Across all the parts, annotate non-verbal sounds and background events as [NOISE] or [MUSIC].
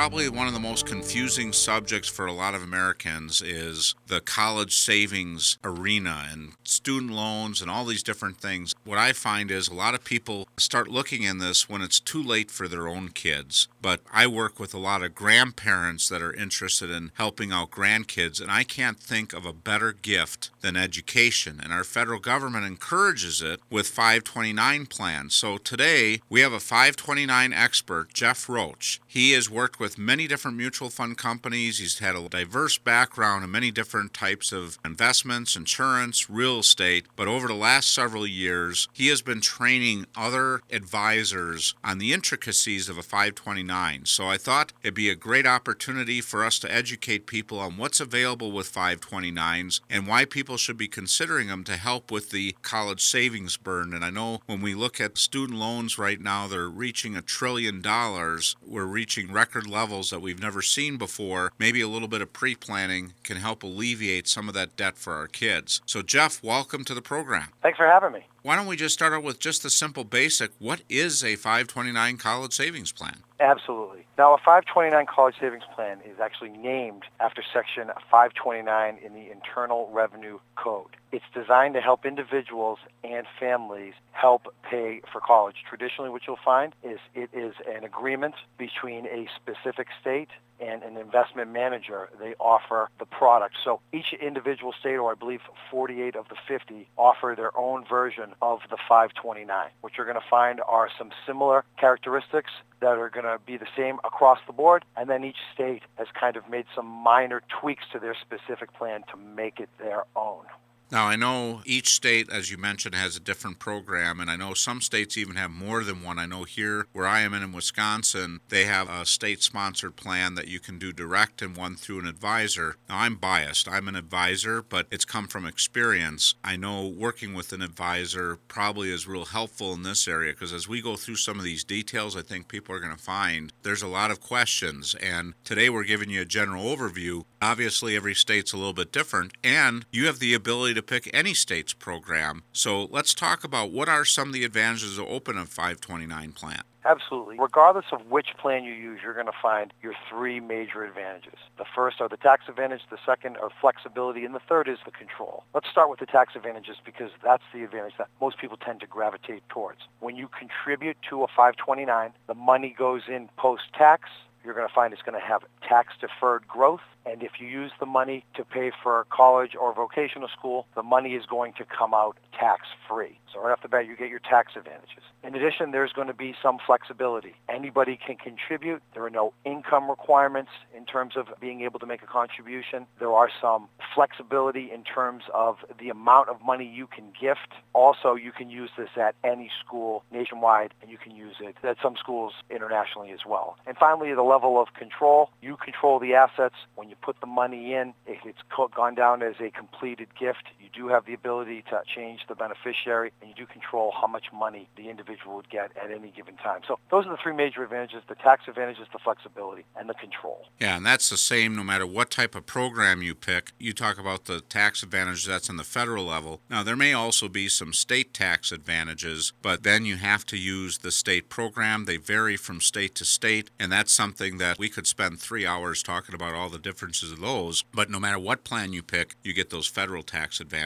probably one of the most confusing subjects for a lot of Americans is the college savings arena and student loans and all these different things. What I find is a lot of people start looking in this when it's too late for their own kids. But I work with a lot of grandparents that are interested in helping out grandkids, and I can't think of a better gift than education. And our federal government encourages it with 529 plans. So today we have a 529 expert, Jeff Roach. He has worked with many different mutual fund companies. He's had a diverse background in many different types of investments, insurance, real estate. But over the last several years, he has been training other advisors on the intricacies of a 529. So I thought it'd be a great opportunity for us to educate people on what's available with 529s and why people should be considering them to help with the college savings burn. And I know when we look at student loans right now, they're reaching a trillion dollars. We're reaching record levels that we've never seen before. Maybe a little bit of pre planning can help alleviate some of that debt for our kids. So, Jeff, welcome to the program. Thanks for having me. Why don't we just start out with just the simple basic what is a 529 college savings plan? Absolutely. Now, a 529 college savings plan is actually named after Section 529 in the Internal Revenue Code. It's designed to help individuals and families help pay for college. Traditionally, what you'll find is it is an agreement between a specific state and an investment manager. They offer the product. So each individual state, or I believe 48 of the 50, offer their own version of the 529. What you're going to find are some similar characteristics that are going to be the same across the board, and then each state has kind of made some minor tweaks to their specific plan to make it their own. Now, I know each state, as you mentioned, has a different program, and I know some states even have more than one. I know here, where I am in, in Wisconsin, they have a state sponsored plan that you can do direct and one through an advisor. Now, I'm biased. I'm an advisor, but it's come from experience. I know working with an advisor probably is real helpful in this area because as we go through some of these details, I think people are going to find there's a lot of questions. And today we're giving you a general overview. Obviously, every state's a little bit different, and you have the ability to to pick any state's program. So let's talk about what are some of the advantages of open a 529 plan. Absolutely. Regardless of which plan you use, you're going to find your three major advantages. The first are the tax advantage, the second are flexibility, and the third is the control. Let's start with the tax advantages because that's the advantage that most people tend to gravitate towards. When you contribute to a 529, the money goes in post-tax. You're going to find it's going to have tax-deferred growth and if you use the money to pay for college or vocational school, the money is going to come out tax-free. So right off the bat, you get your tax advantages. In addition, there's going to be some flexibility. Anybody can contribute. There are no income requirements in terms of being able to make a contribution. There are some flexibility in terms of the amount of money you can gift. Also, you can use this at any school nationwide, and you can use it at some schools internationally as well. And finally, the level of control. You control the assets when you put the money in, it's gone down as a completed gift, do have the ability to change the beneficiary, and you do control how much money the individual would get at any given time. So those are the three major advantages, the tax advantages, the flexibility, and the control. Yeah, and that's the same no matter what type of program you pick. You talk about the tax advantages, that's in the federal level. Now, there may also be some state tax advantages, but then you have to use the state program. They vary from state to state, and that's something that we could spend three hours talking about all the differences of those, but no matter what plan you pick, you get those federal tax advantages.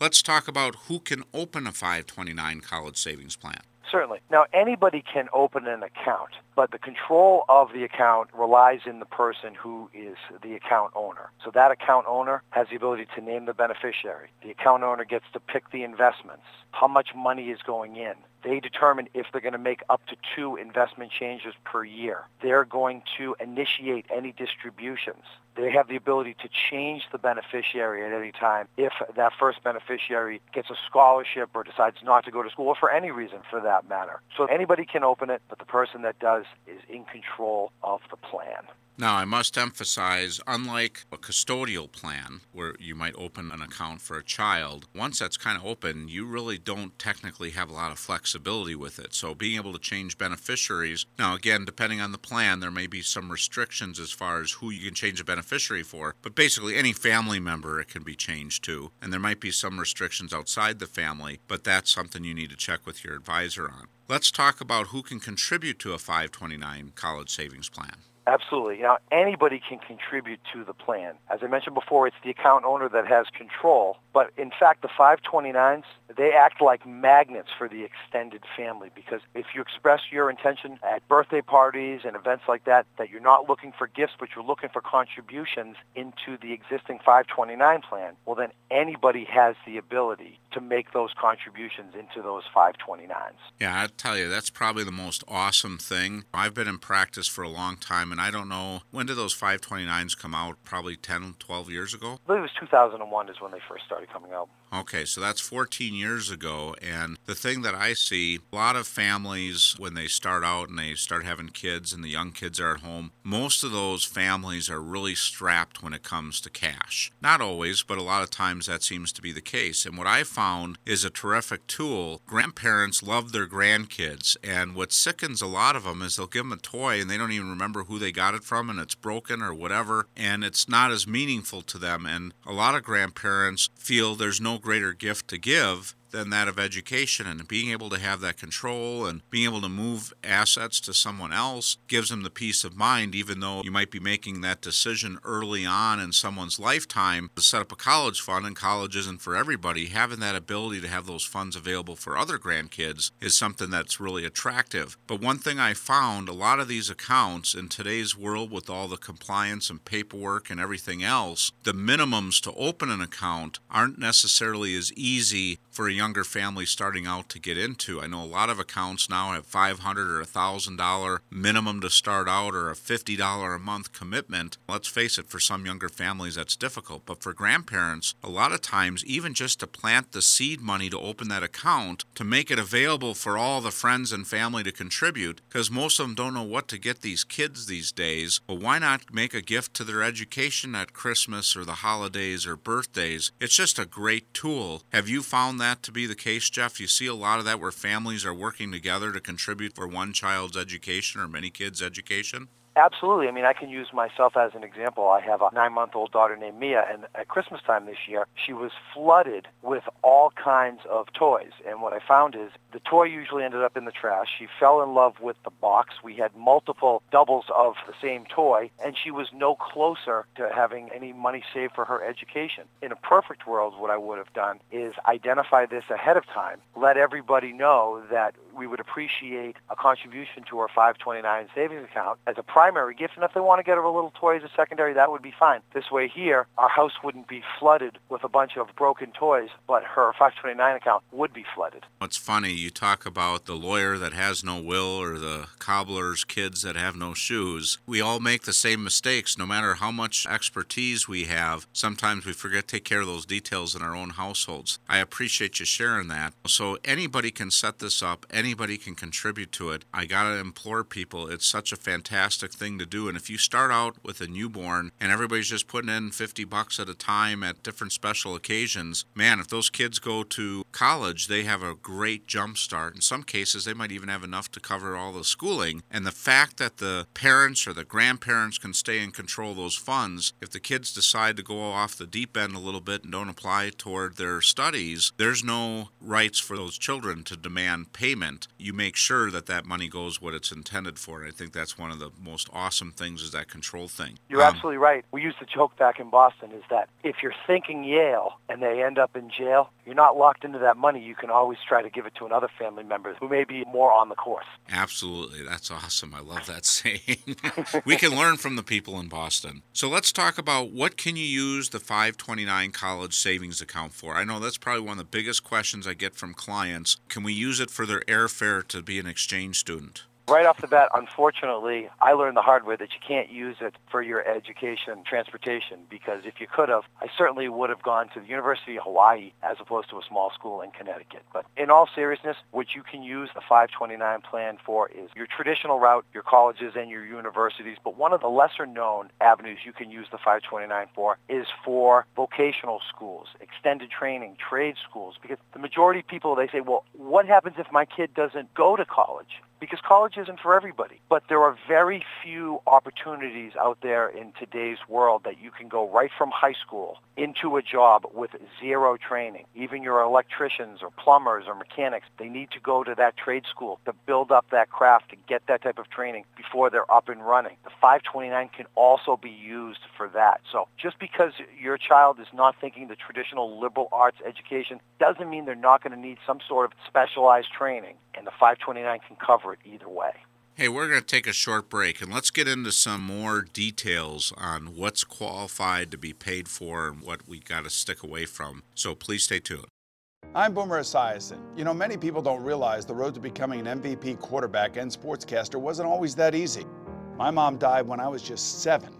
Let's talk about who can open a 529 college savings plan. Certainly. Now, anybody can open an account, but the control of the account relies in the person who is the account owner. So that account owner has the ability to name the beneficiary. The account owner gets to pick the investments, how much money is going in, they determine if they're going to make up to two investment changes per year. They're going to initiate any distributions. They have the ability to change the beneficiary at any time if that first beneficiary gets a scholarship or decides not to go to school or for any reason for that matter. So anybody can open it, but the person that does is in control of the plan. Now, I must emphasize, unlike a custodial plan where you might open an account for a child, once that's kind of open, you really don't technically have a lot of flexibility with it. So, being able to change beneficiaries, now again, depending on the plan, there may be some restrictions as far as who you can change a beneficiary for, but basically any family member it can be changed to. And there might be some restrictions outside the family, but that's something you need to check with your advisor on. Let's talk about who can contribute to a 529 college savings plan. Absolutely. Now, anybody can contribute to the plan. As I mentioned before, it's the account owner that has control. But in fact, the 529s, they act like magnets for the extended family because if you express your intention at birthday parties and events like that, that you're not looking for gifts, but you're looking for contributions into the existing 529 plan, well, then anybody has the ability to make those contributions into those 529s. Yeah, I tell you, that's probably the most awesome thing. I've been in practice for a long time and I don't know when did those 529s come out? Probably 10, 12 years ago. I believe it was 2001 is when they first started coming out. Okay, so that's 14 years ago. And the thing that I see, a lot of families, when they start out and they start having kids and the young kids are at home, most of those families are really strapped when it comes to cash. Not always, but a lot of times that seems to be the case. And what I found is a terrific tool. Grandparents love their grandkids. And what sickens a lot of them is they'll give them a toy and they don't even remember who they got it from and it's broken or whatever. And it's not as meaningful to them. And a lot of grandparents feel there's no greater gift to give than that of education and being able to have that control and being able to move assets to someone else gives them the peace of mind even though you might be making that decision early on in someone's lifetime to set up a college fund and college isn't for everybody. Having that ability to have those funds available for other grandkids is something that's really attractive. But one thing i found a lot of these accounts in today's world with all the compliance and paperwork and everything else the minimums to open an account aren't necessarily as easy for a younger family starting out to get into. I know a lot of accounts now have 500 or $1,000 minimum to start out or a $50 a month commitment. Let's face it, for some younger families that's difficult, but for grandparents, a lot of times even just to plant the seed money to open that account to make it available for all the friends and family to contribute because most of them don't know what to get these kids these days. Well, why not make a gift to their education at Christmas or the holidays or birthdays? It's just a great tool. Have you found that to be the case, Jeff? You see a lot of that where families are working together to contribute for one child's education or many kids' education? Absolutely. I mean, I can use myself as an example. I have a nine-month-old daughter named Mia, and at Christmas time this year, she was flooded with all kinds of toys. And what I found is the toy usually ended up in the trash. She fell in love with the box. We had multiple doubles of the same toy, and she was no closer to having any money saved for her education. In a perfect world, what I would have done is identify this ahead of time, let everybody know that we would appreciate a contribution to our 529 savings account as a primary gift. And if they want to get her a little toy as a secondary, that would be fine. This way here, our house wouldn't be flooded with a bunch of broken toys, but her 529 account would be flooded. It's funny, you talk about the lawyer that has no will or the cobbler's kids that have no shoes. We all make the same mistakes no matter how much expertise we have. Sometimes we forget to take care of those details in our own households. I appreciate you sharing that. So anybody can set this up. Any anybody can contribute to it. I got to implore people, it's such a fantastic thing to do. And if you start out with a newborn and everybody's just putting in 50 bucks at a time at different special occasions, man, if those kids go to college, they have a great jump start. In some cases, they might even have enough to cover all the schooling. And the fact that the parents or the grandparents can stay in control those funds, if the kids decide to go off the deep end a little bit and don't apply toward their studies, there's no rights for those children to demand payment you make sure that that money goes what it's intended for. And I think that's one of the most awesome things is that control thing. You're um, absolutely right. We used to joke back in Boston is that if you're thinking Yale and they end up in jail, you're not locked into that money. You can always try to give it to another family member who may be more on the course. Absolutely. That's awesome. I love that [LAUGHS] saying. we can learn from the people in Boston. So let's talk about what can you use the 529 college savings account for? I know that's probably one of the biggest questions I get from clients. Can we use it for their airfare to be an exchange student? Right off the bat, unfortunately, I learned the hard way that you can't use it for your education transportation because if you could have, I certainly would have gone to the University of Hawaii as opposed to a small school in Connecticut. But in all seriousness, what you can use the 529 plan for is your traditional route, your colleges and your universities. But one of the lesser known avenues you can use the 529 for is for vocational schools, extended training, trade schools, because the majority of people, they say, well, what happens if my kid doesn't go to college? Because college isn't for everybody. But there are very few opportunities out there in today's world that you can go right from high school into a job with zero training. Even your electricians or plumbers or mechanics, they need to go to that trade school to build up that craft to get that type of training before they're up and running. The 529 can also be used for that. So just because your child is not thinking the traditional liberal arts education doesn't mean they're not going to need some sort of specialized training. And the 529 can cover it either way. Hey, we're going to take a short break and let's get into some more details on what's qualified to be paid for and what we got to stick away from. So please stay tuned. I'm Boomer Esiason. You know, many people don't realize the road to becoming an MVP quarterback and sportscaster wasn't always that easy. My mom died when I was just seven,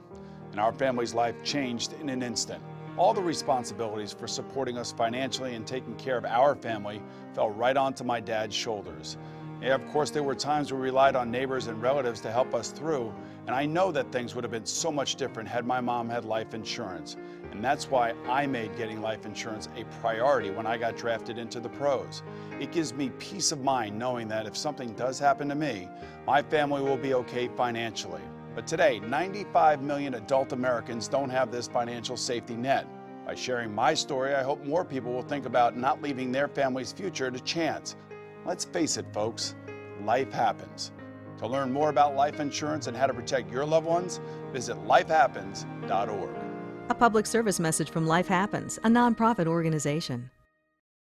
and our family's life changed in an instant. All the responsibilities for supporting us financially and taking care of our family fell right onto my dad's shoulders. Yeah, of course, there were times we relied on neighbors and relatives to help us through, and I know that things would have been so much different had my mom had life insurance. And that's why I made getting life insurance a priority when I got drafted into the pros. It gives me peace of mind knowing that if something does happen to me, my family will be okay financially. But today, 95 million adult Americans don't have this financial safety net. By sharing my story, I hope more people will think about not leaving their family's future to chance Let's face it, folks, life happens. To learn more about life insurance and how to protect your loved ones, visit lifehappens.org. A public service message from Life Happens, a nonprofit organization.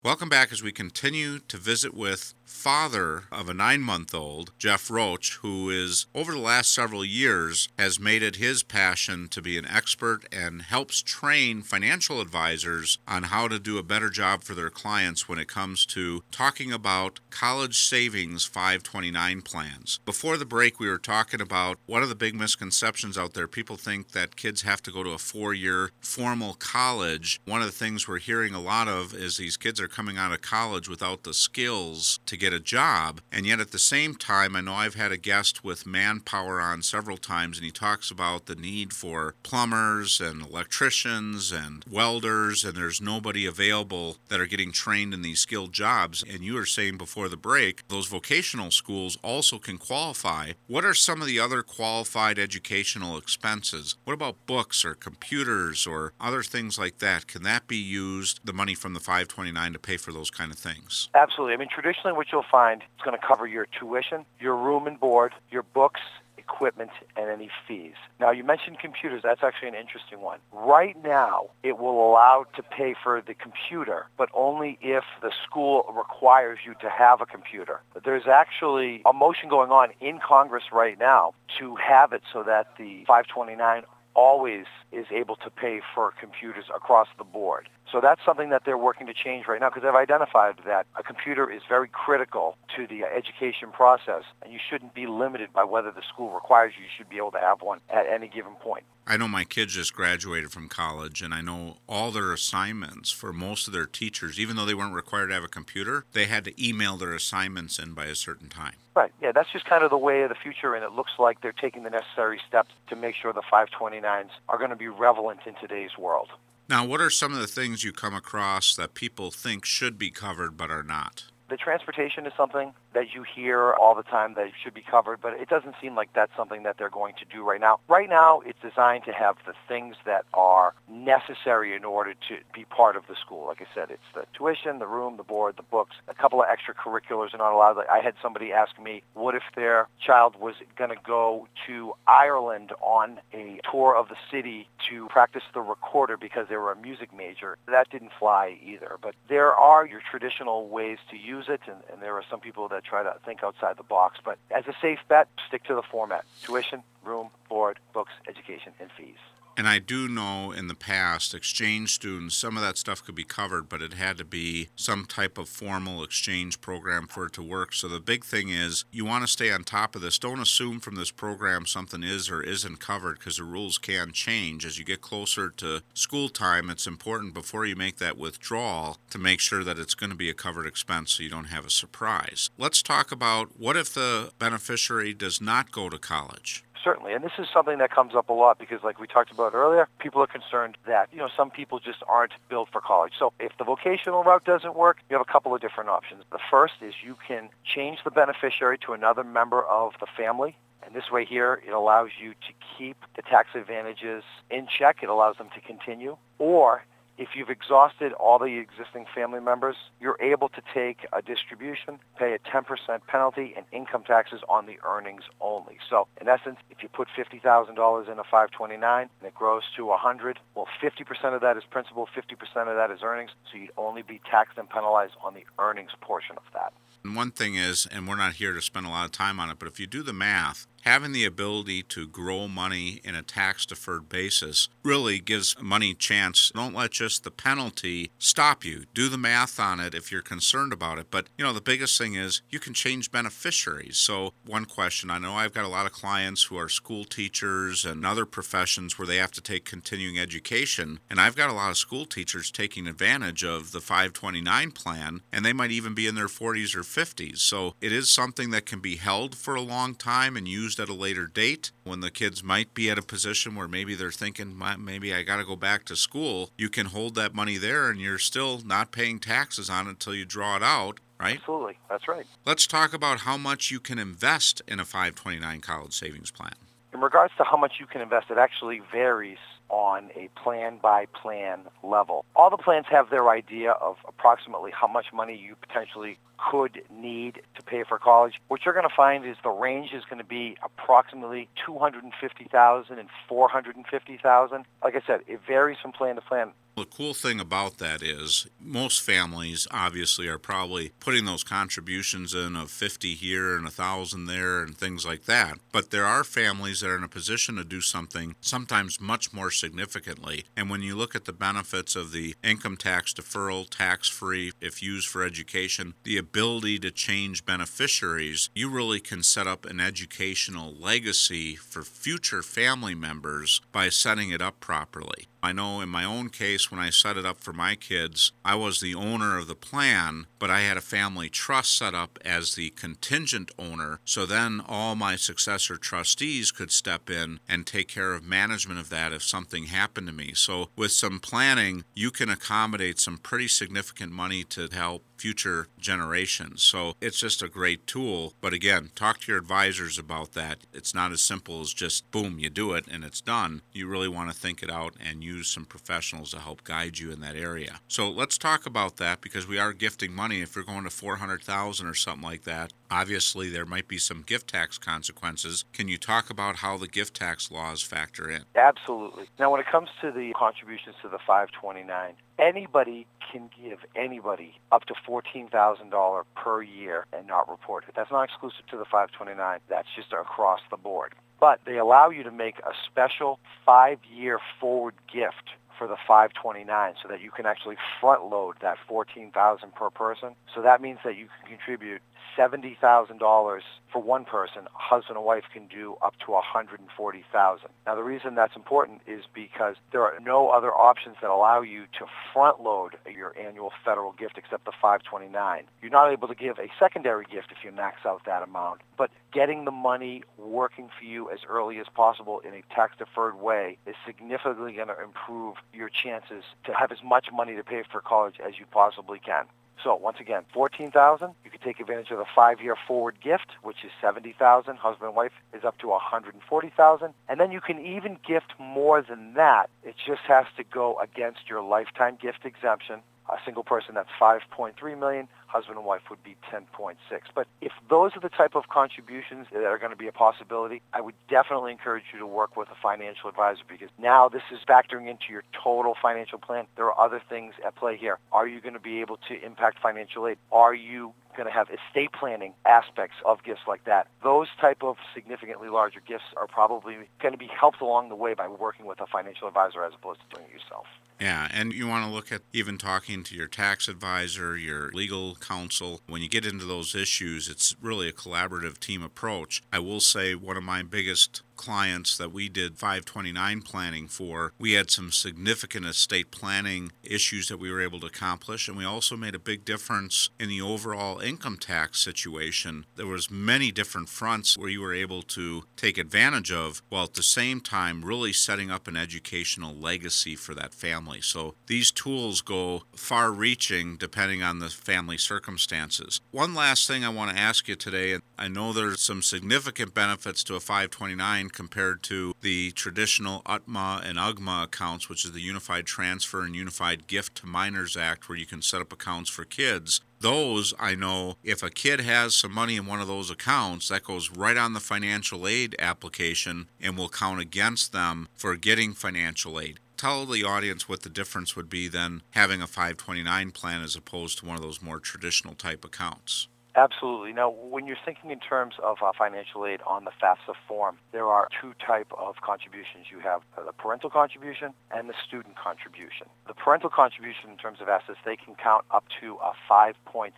Welcome back as we continue to visit with father of a nine month old, Jeff Roach, who is, over the last several years, has made it his passion to be an expert and helps train financial advisors on how to do a better job for their clients when it comes to talking about college savings 529 plans. Before the break, we were talking about one of the big misconceptions out there. People think that kids have to go to a four year formal college. One of the things we're hearing a lot of is these kids are coming out of college without the skills to get a job. And yet, at the same time, I know I've had a guest with manpower on several times, and he talks about the need for plumbers and electricians and welders, and there's nobody available that are getting trained in these skilled jobs. And you were saying before the break, those vocational schools also can qualify. What are some of the other qualified educational expenses? What about books or computers or other things like that? Can that be used, the money from the 529 to pay for those kind of things? Absolutely. I mean, traditionally, what you'll find is going to cover your tuition, your room and board, your books, equipment, and any fees. Now, you mentioned computers. That's actually an interesting one. Right now, it will allow to pay for the computer, but only if the school requires you to have a computer. There's actually a motion going on in Congress right now to have it so that the 529 always is able to pay for computers across the board. So that's something that they're working to change right now because they've identified that a computer is very critical to the uh, education process and you shouldn't be limited by whether the school requires you. You should be able to have one at any given point. I know my kids just graduated from college, and I know all their assignments for most of their teachers, even though they weren't required to have a computer, they had to email their assignments in by a certain time. Right. Yeah, that's just kind of the way of the future, and it looks like they're taking the necessary steps to make sure the 529s are going to be relevant in today's world. Now, what are some of the things you come across that people think should be covered but are not? The transportation is something that you hear all the time that should be covered, but it doesn't seem like that's something that they're going to do right now. Right now, it's designed to have the things that are necessary in order to be part of the school. Like I said, it's the tuition, the room, the board, the books, a couple of extracurriculars are not allowed. I had somebody ask me, what if their child was going to go to Ireland on a tour of the city to practice the recorder because they were a music major? That didn't fly either. But there are your traditional ways to use it, and, and there are some people that try to think outside the box. But as a safe bet, stick to the format: tuition, room, board, books, education, and fees. And I do know in the past, exchange students, some of that stuff could be covered, but it had to be some type of formal exchange program for it to work. So the big thing is you want to stay on top of this. Don't assume from this program something is or isn't covered because the rules can change. As you get closer to school time, it's important before you make that withdrawal to make sure that it's going to be a covered expense so you don't have a surprise. Let's talk about what if the beneficiary does not go to college? Certainly, and this is something that comes up a lot because, like we talked about earlier, people are concerned that you know some people just aren't built for college. So if the vocational route doesn't work, you have a couple of different options. The first is you can change the beneficiary to another member of the family. And this way here, it allows you to keep the tax advantages in check. It allows them to continue. Or if you've exhausted all the existing family members, you're able to take a distribution, pay a 10% penalty, and income taxes on the earnings only. So, in essence, if you put $50,000 in a 529 and it grows to 100, well, 50% of that is principal, 50% of that is earnings, so you'd only be taxed and penalized on the earnings portion of that. And one thing is, and we're not here to spend a lot of time on it, but if you do the math, having the ability to grow money in a tax deferred basis really gives money chance. Don't let just the penalty stop you. Do the math on it if you're concerned about it. But, you know, the biggest thing is you can change beneficiaries. So, one question I know I've got a lot of clients who are school teachers and other professions where they have to take continuing education. And I've got a lot of school teachers taking advantage of the 529 plan, and they might even be in their 40s or 50s. So, it is something that can be held for a long time and used used at a later date. When the kids might be at a position where maybe they're thinking maybe I got to go back to school you can hold that money there and you're still not paying taxes on it until you draw it out right? Absolutely. That's right. Let's talk about how much you can invest in a 529 college savings plan. In regards to how much you can invest it actually varies on a plan by plan level. All the plans have their idea of approximately how much money you potentially could need to pay for college. What you're going to find is the range is going to be approximately 250,000 and 450,000. Like I said, it varies from plan to plan. The cool thing about that is most families obviously are probably putting those contributions in of 50 here and 1,000 there and things like that. But there are families that are in a position to do something sometimes much more significantly. And when you look at the benefits of the income tax deferral, tax free, if used for education, the ability to change beneficiaries, you really can set up an educational legacy for future family members by setting it up properly. I know in my own case, when I set it up for my kids, I was the owner of the plan, but I had a family trust set up as the contingent owner. So then all my successor trustees could step in and take care of management of that if something happened to me. So with some planning, you can accommodate some pretty significant money to help future generations. So it's just a great tool. But again, talk to your advisors about that. It's not as simple as just boom, you do it and it's done. You really want to think it out and use some professionals to help guide you in that area. So let's talk about that because we are gifting money. If you're going to 400,000 or something like that, obviously there might be some gift tax consequences. Can you talk about how the gift tax laws factor in? Absolutely. Now, when it comes to the contributions to the 529, anybody can give anybody up to $14,000 per year and not report it. That's not exclusive to the 529. That's just across the board. But they allow you to make a special five-year forward gift for the 529 so that you can actually front load that 14,000 per person. So that means that you can contribute $70,000 for one person. Husband and wife can do up to 140,000. Now the reason that's important is because there are no other options that allow you to front load your annual federal gift except the 529. You're not able to give a secondary gift if you max out that amount, but getting the money working for you as early as possible in a tax deferred way is significantly going to improve your chances to have as much money to pay for college as you possibly can. So once again, 14000 You can take advantage of the five-year forward gift, which is 70000 Husband and wife is up to 140000 And then you can even gift more than that. It just has to go against your lifetime gift exemption a single person, that's 5.3 million. Husband and wife would be 10.6. But if those are the type of contributions that are going to be a possibility, I would definitely encourage you to work with a financial advisor because now this is factoring into your total financial plan. There are other things at play here. Are you going to be able to impact financial aid? Are you going to have estate planning aspects of gifts like that. Those type of significantly larger gifts are probably going to be helped along the way by working with a financial advisor as opposed to doing it yourself. Yeah, and you want to look at even talking to your tax advisor, your legal counsel. When you get into those issues, it's really a collaborative team approach. I will say one of my biggest clients that we did 529 planning for, we had some significant estate planning issues that we were able to accomplish and we also made a big difference in the overall income tax situation. There was many different fronts where you were able to take advantage of while at the same time really setting up an educational legacy for that family. So these tools go far reaching depending on the family circumstances. One last thing I want to ask you today, and I know there's some significant benefits to a 529 compared to the traditional UTMA and UGMA accounts, which is the Unified Transfer and Unified Gift to Minors Act, where you can set up accounts for kids. Those, I know, if a kid has some money in one of those accounts, that goes right on the financial aid application and will count against them for getting financial aid tell the audience what the difference would be then having a 529 plan as opposed to one of those more traditional type accounts. Absolutely. Now, when you're thinking in terms of uh, financial aid on the FAFSA form, there are two type of contributions. You have the parental contribution and the student contribution. The parental contribution in terms of assets, they can count up to a 5.6%.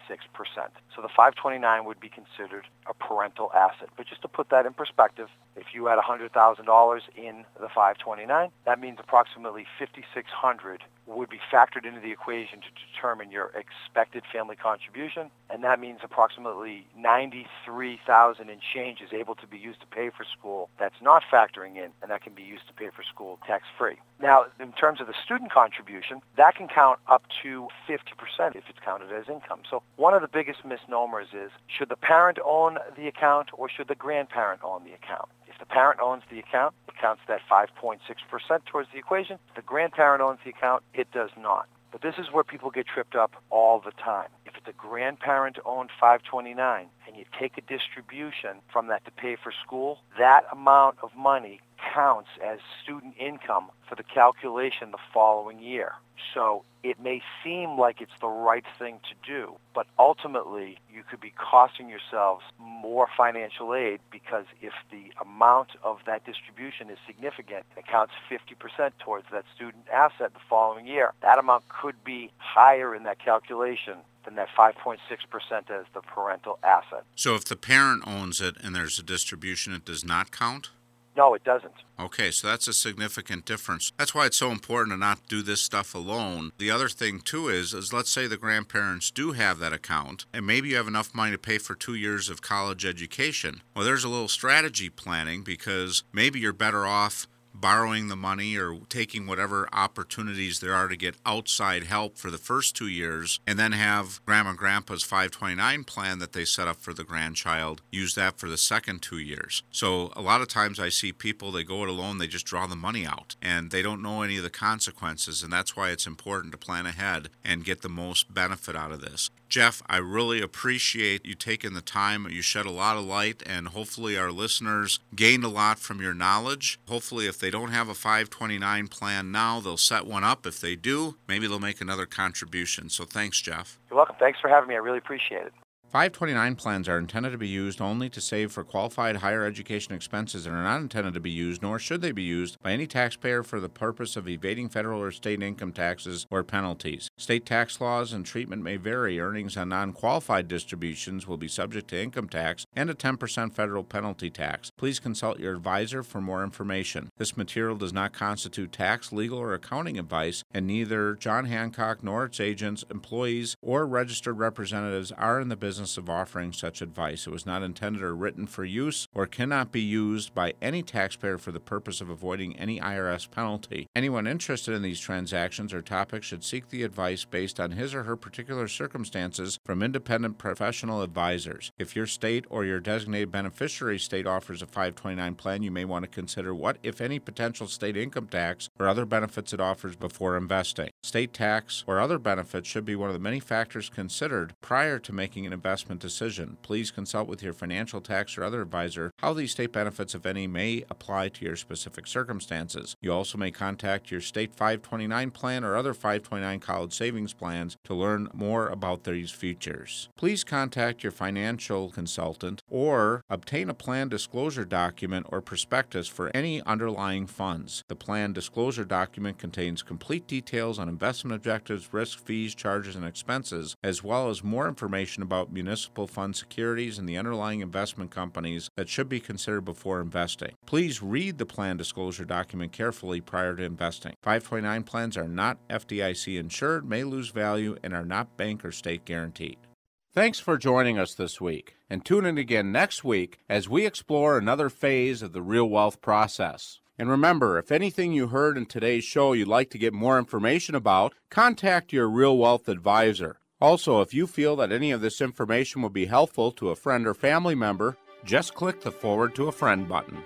So the 529 would be considered a parental asset. But just to put that in perspective, if you had $100,000 in the 529, that means approximately 5600 would be factored into the equation to determine your expected family contribution, and that means approximately 93,000 in change is able to be used to pay for school. That's not factoring in, and that can be used to pay for school tax-free. Now, in terms of the student contribution, that can count up to 50% if it's counted as income. So one of the biggest misnomers is, should the parent own the account or should the grandparent own the account? The parent owns the account, it counts that 5.6% towards the equation. If the grandparent owns the account, it does not. But this is where people get tripped up all the time. If it's a grandparent-owned 529 and you take a distribution from that to pay for school, that amount of money counts as student income for the calculation the following year. So it may seem like it's the right thing to do, but ultimately you could be costing yourselves more financial aid because if the amount of that distribution is significant, it counts 50% towards that student asset the following year. That amount could be higher in that calculation than that 5.6% as the parental asset. So if the parent owns it and there's a distribution, it does not count? No, it doesn't. Okay, so that's a significant difference. That's why it's so important to not do this stuff alone. The other thing too is is let's say the grandparents do have that account and maybe you have enough money to pay for 2 years of college education. Well, there's a little strategy planning because maybe you're better off borrowing the money or taking whatever opportunities there are to get outside help for the first two years, and then have grandma and grandpa's 529 plan that they set up for the grandchild, use that for the second two years. So a lot of times I see people, they go it alone, they just draw the money out, and they don't know any of the consequences, and that's why it's important to plan ahead and get the most benefit out of this. Jeff, I really appreciate you taking the time. You shed a lot of light, and hopefully, our listeners gained a lot from your knowledge. Hopefully, if they don't have a 529 plan now, they'll set one up. If they do, maybe they'll make another contribution. So, thanks, Jeff. You're welcome. Thanks for having me. I really appreciate it. 529 plans are intended to be used only to save for qualified higher education expenses and are not intended to be used, nor should they be used, by any taxpayer for the purpose of evading federal or state income taxes or penalties. State tax laws and treatment may vary. Earnings on non qualified distributions will be subject to income tax and a 10% federal penalty tax. Please consult your advisor for more information. This material does not constitute tax, legal, or accounting advice, and neither John Hancock nor its agents, employees, or registered representatives are in the business business of offering such advice. It was not intended or written for use or cannot be used by any taxpayer for the purpose of avoiding any IRS penalty. Anyone interested in these transactions or topics should seek the advice based on his or her particular circumstances from independent professional advisors. If your state or your designated beneficiary state offers a 529 plan, you may want to consider what, if any, potential state income tax or other benefits it offers before investing. state tax, or other benefits should be one of the many factors considered prior to making an investment decision. Please consult with your financial, tax, or other advisor how these state benefits, if any, may apply to your specific circumstances. You also may contact your state 529 plan or other 529 college savings plans to learn more about these features. Please contact your financial consultant or obtain a plan disclosure document or prospectus for any underlying funds. The plan disclosure document contains complete details on investment objectives, risk, fees, charges, and expenses, as well as more information about municipal fund securities and the underlying investment companies that should be considered before investing. Please read the plan disclosure document carefully prior to investing. 529 plans are not FDIC insured, may lose value, and are not bank or state guaranteed. Thanks for joining us this week, and tune in again next week as we explore another phase of the real wealth process. And remember, if anything you heard in today's show you'd like to get more information about, contact your Real Wealth advisor. Also, if you feel that any of this information would be helpful to a friend or family member, just click the Forward to a Friend button.